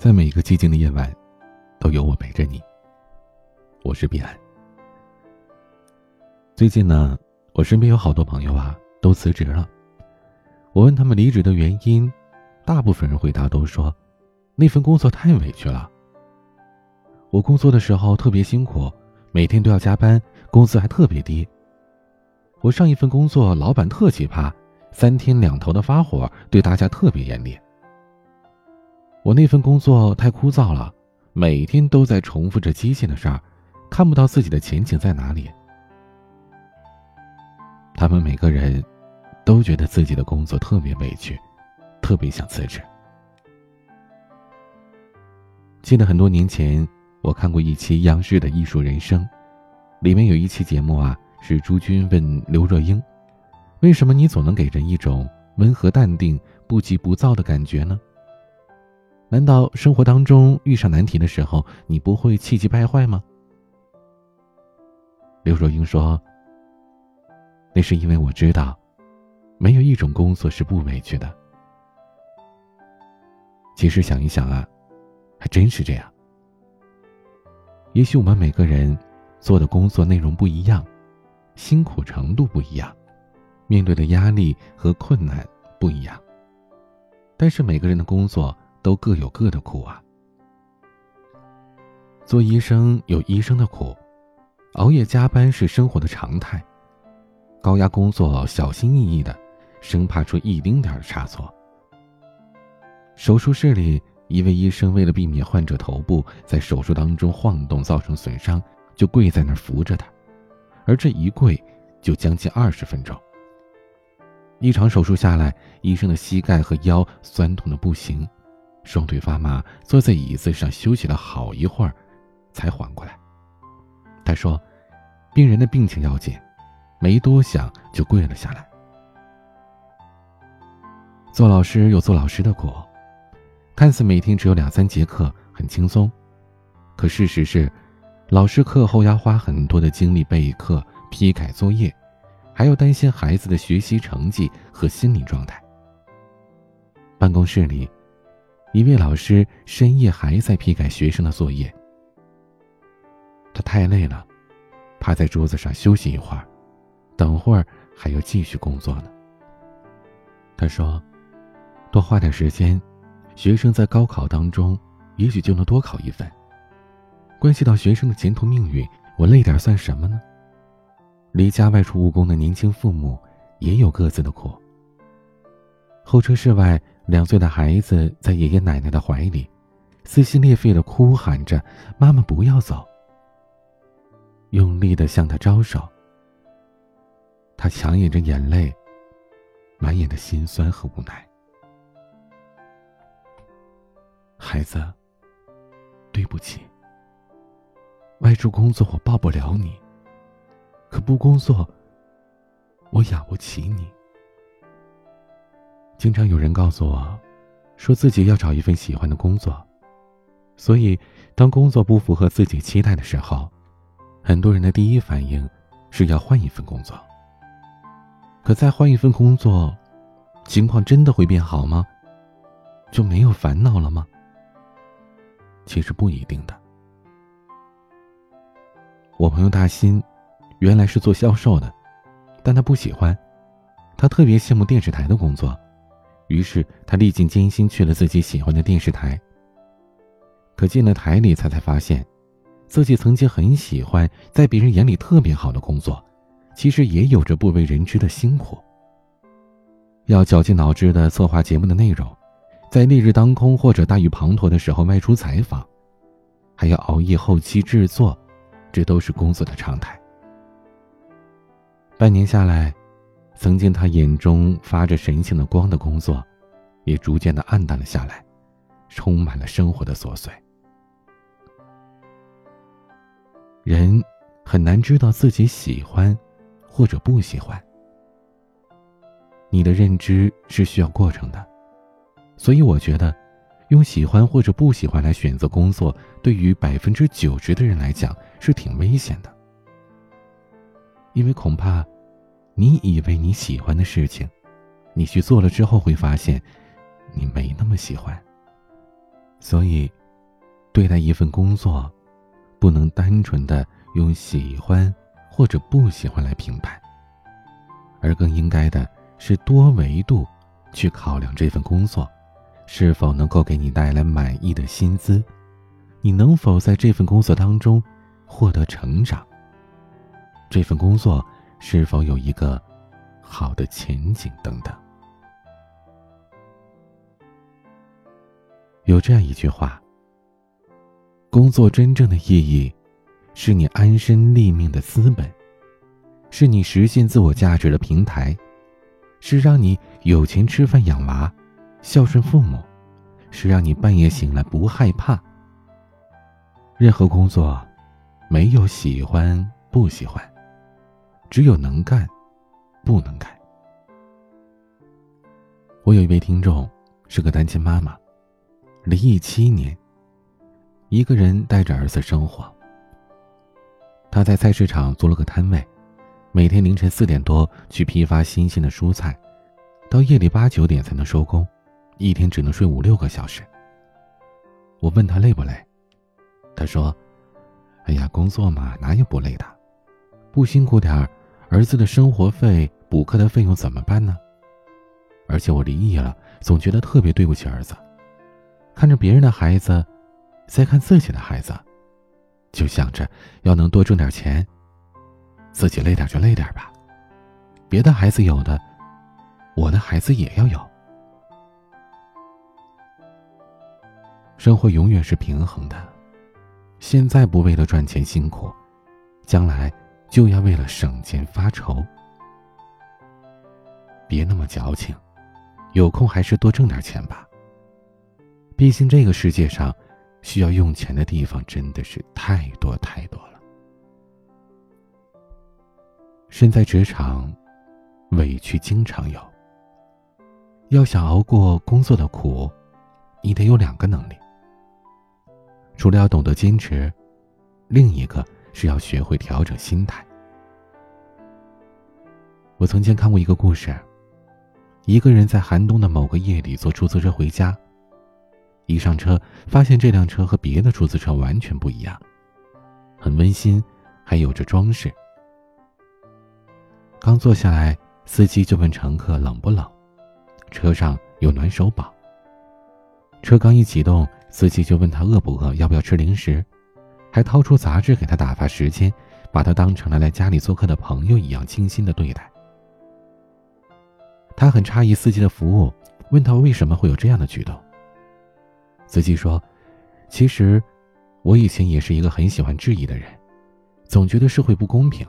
在每一个寂静的夜晚，都有我陪着你。我是彼岸。最近呢，我身边有好多朋友啊，都辞职了。我问他们离职的原因，大部分人回答都说，那份工作太委屈了。我工作的时候特别辛苦，每天都要加班，工资还特别低。我上一份工作，老板特奇葩，三天两头的发火，对大家特别严厉。我那份工作太枯燥了，每天都在重复着机械的事儿，看不到自己的前景在哪里。他们每个人都觉得自己的工作特别委屈，特别想辞职。记得很多年前，我看过一期央视的《艺术人生》，里面有一期节目啊。是朱军问刘若英：“为什么你总能给人一种温和淡定、不急不躁的感觉呢？难道生活当中遇上难题的时候，你不会气急败坏吗？”刘若英说：“那是因为我知道，没有一种工作是不委屈的。其实想一想啊，还真是这样。也许我们每个人做的工作内容不一样。”辛苦程度不一样，面对的压力和困难不一样。但是每个人的工作都各有各的苦啊。做医生有医生的苦，熬夜加班是生活的常态，高压工作小心翼翼的，生怕出一丁点的差错。手术室里，一位医生为了避免患者头部在手术当中晃动造成损伤，就跪在那儿扶着他。而这一跪，就将近二十分钟。一场手术下来，医生的膝盖和腰酸痛的不行，双腿发麻，坐在椅子上休息了好一会儿，才缓过来。他说：“病人的病情要紧，没多想就跪了下来。”做老师有做老师的苦，看似每天只有两三节课，很轻松，可事实是。老师课后要花很多的精力备课、批改作业，还要担心孩子的学习成绩和心理状态。办公室里，一位老师深夜还在批改学生的作业。他太累了，趴在桌子上休息一会儿，等会儿还要继续工作呢。他说：“多花点时间，学生在高考当中，也许就能多考一分。”关系到学生的前途命运，我累点算什么呢？离家外出务工的年轻父母也有各自的苦。候车室外，两岁的孩子在爷爷奶奶的怀里，撕心裂肺的哭喊着：“妈妈不要走！”用力的向他招手。他强忍着眼泪，满眼的心酸和无奈。孩子，对不起。外出工作我抱不了你，可不工作，我养不起你。经常有人告诉我，说自己要找一份喜欢的工作，所以当工作不符合自己期待的时候，很多人的第一反应是要换一份工作。可再换一份工作，情况真的会变好吗？就没有烦恼了吗？其实不一定的。我朋友大新，原来是做销售的，但他不喜欢，他特别羡慕电视台的工作，于是他历尽艰辛去了自己喜欢的电视台。可进了台里，他才发现，自己曾经很喜欢，在别人眼里特别好的工作，其实也有着不为人知的辛苦。要绞尽脑汁的策划节目的内容，在烈日当空或者大雨滂沱的时候外出采访，还要熬夜后期制作。这都是工作的常态。半年下来，曾经他眼中发着神性的光的工作，也逐渐的暗淡了下来，充满了生活的琐碎。人很难知道自己喜欢或者不喜欢。你的认知是需要过程的，所以我觉得。用喜欢或者不喜欢来选择工作，对于百分之九十的人来讲是挺危险的。因为恐怕，你以为你喜欢的事情，你去做了之后会发现，你没那么喜欢。所以，对待一份工作，不能单纯的用喜欢或者不喜欢来评判，而更应该的是多维度去考量这份工作是否能够给你带来满意的薪资，你能否在这份工作当中获得成长，这份工作是否有一个好的前景等等。有这样一句话：工作真正的意义，是你安身立命的资本，是你实现自我价值的平台，是让你有钱吃饭养娃、孝顺父母，是让你半夜醒来不害怕。任何工作，没有喜欢不喜欢，只有能干，不能干。我有一位听众，是个单亲妈妈。离异七年，一个人带着儿子生活。他在菜市场租了个摊位，每天凌晨四点多去批发新鲜的蔬菜，到夜里八九点才能收工，一天只能睡五六个小时。我问他累不累，他说：“哎呀，工作嘛，哪有不累的？不辛苦点儿，儿子的生活费、补课的费用怎么办呢？而且我离异了，总觉得特别对不起儿子。”看着别人的孩子，再看自己的孩子，就想着要能多挣点钱。自己累点就累点吧，别的孩子有的，我的孩子也要有。生活永远是平衡的，现在不为了赚钱辛苦，将来就要为了省钱发愁。别那么矫情，有空还是多挣点钱吧。毕竟这个世界上，需要用钱的地方真的是太多太多了。身在职场，委屈经常有。要想熬过工作的苦，你得有两个能力：除了要懂得坚持，另一个是要学会调整心态。我曾经看过一个故事，一个人在寒冬的某个夜里坐出租车回家。一上车，发现这辆车和别的出租车完全不一样，很温馨，还有着装饰。刚坐下来，司机就问乘客冷不冷，车上有暖手宝。车刚一启动，司机就问他饿不饿，要不要吃零食，还掏出杂志给他打发时间，把他当成了来家里做客的朋友一样精心的对待。他很诧异司机的服务，问他为什么会有这样的举动。司机说：“其实，我以前也是一个很喜欢质疑的人，总觉得社会不公平，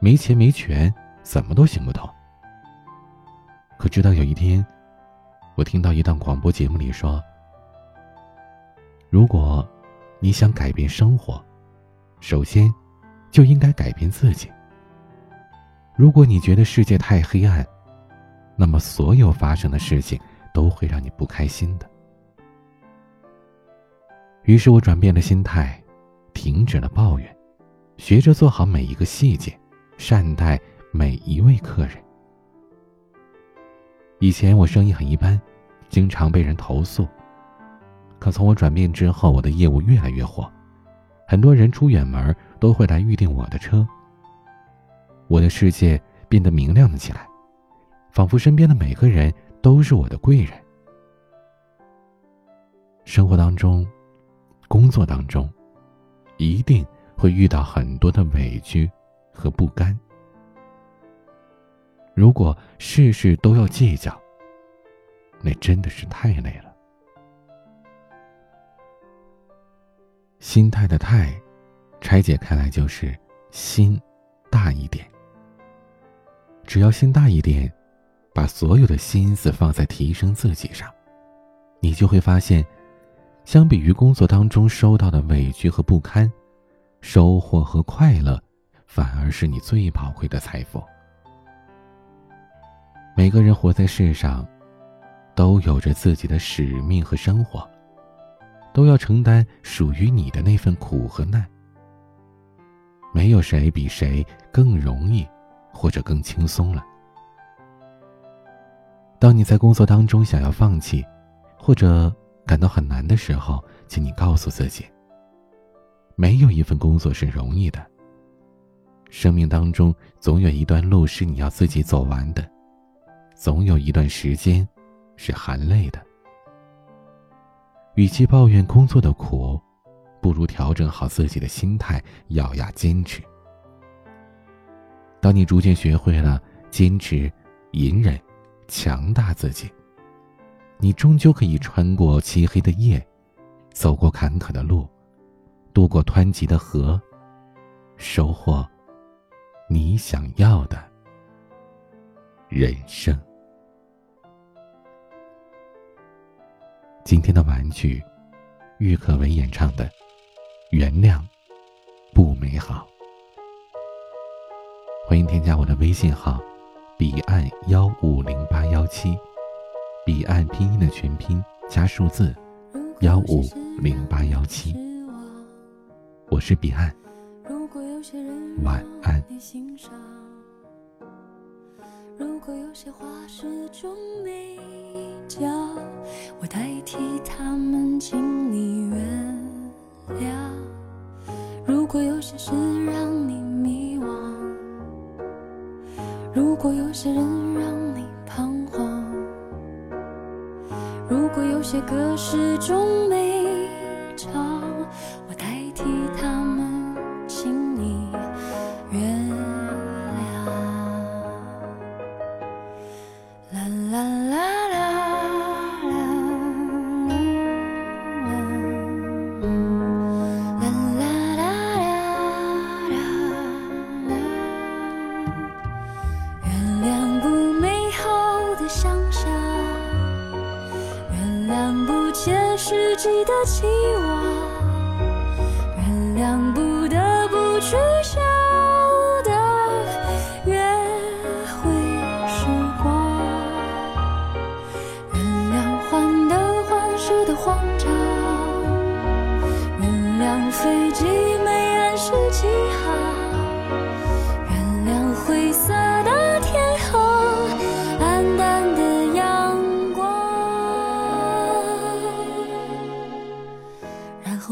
没钱没权，怎么都行不通。可直到有一天，我听到一档广播节目里说：如果你想改变生活，首先就应该改变自己。如果你觉得世界太黑暗，那么所有发生的事情都会让你不开心的。”于是我转变了心态，停止了抱怨，学着做好每一个细节，善待每一位客人。以前我生意很一般，经常被人投诉。可从我转变之后，我的业务越来越火，很多人出远门都会来预定我的车。我的世界变得明亮了起来，仿佛身边的每个人都是我的贵人。生活当中。工作当中，一定会遇到很多的委屈和不甘。如果事事都要计较，那真的是太累了。心态的“态”，拆解开来就是心大一点。只要心大一点，把所有的心思放在提升自己上，你就会发现。相比于工作当中收到的委屈和不堪，收获和快乐，反而是你最宝贵的财富。每个人活在世上，都有着自己的使命和生活，都要承担属于你的那份苦和难。没有谁比谁更容易，或者更轻松了。当你在工作当中想要放弃，或者……感到很难的时候，请你告诉自己：没有一份工作是容易的。生命当中总有一段路是你要自己走完的，总有一段时间是含泪的。与其抱怨工作的苦，不如调整好自己的心态，咬牙坚持。当你逐渐学会了坚持、隐忍、强大自己，你终究可以穿过漆黑的夜，走过坎坷的路，渡过湍急的河，收获你想要的人生。今天的玩具，郁可唯演唱的《原谅不美好》。欢迎添加我的微信号：彼岸幺五零八幺七，彼岸拼音的全拼加数字幺五零八幺七。我是彼岸，晚安。如果有些话始终没讲，我代替他们，请你原谅。如果有些事让你迷惘，如果有些人些歌始终没唱，我代替他们，请你原谅。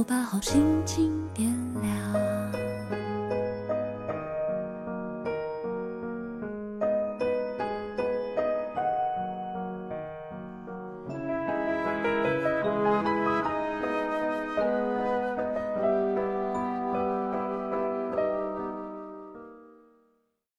我把好心情点亮。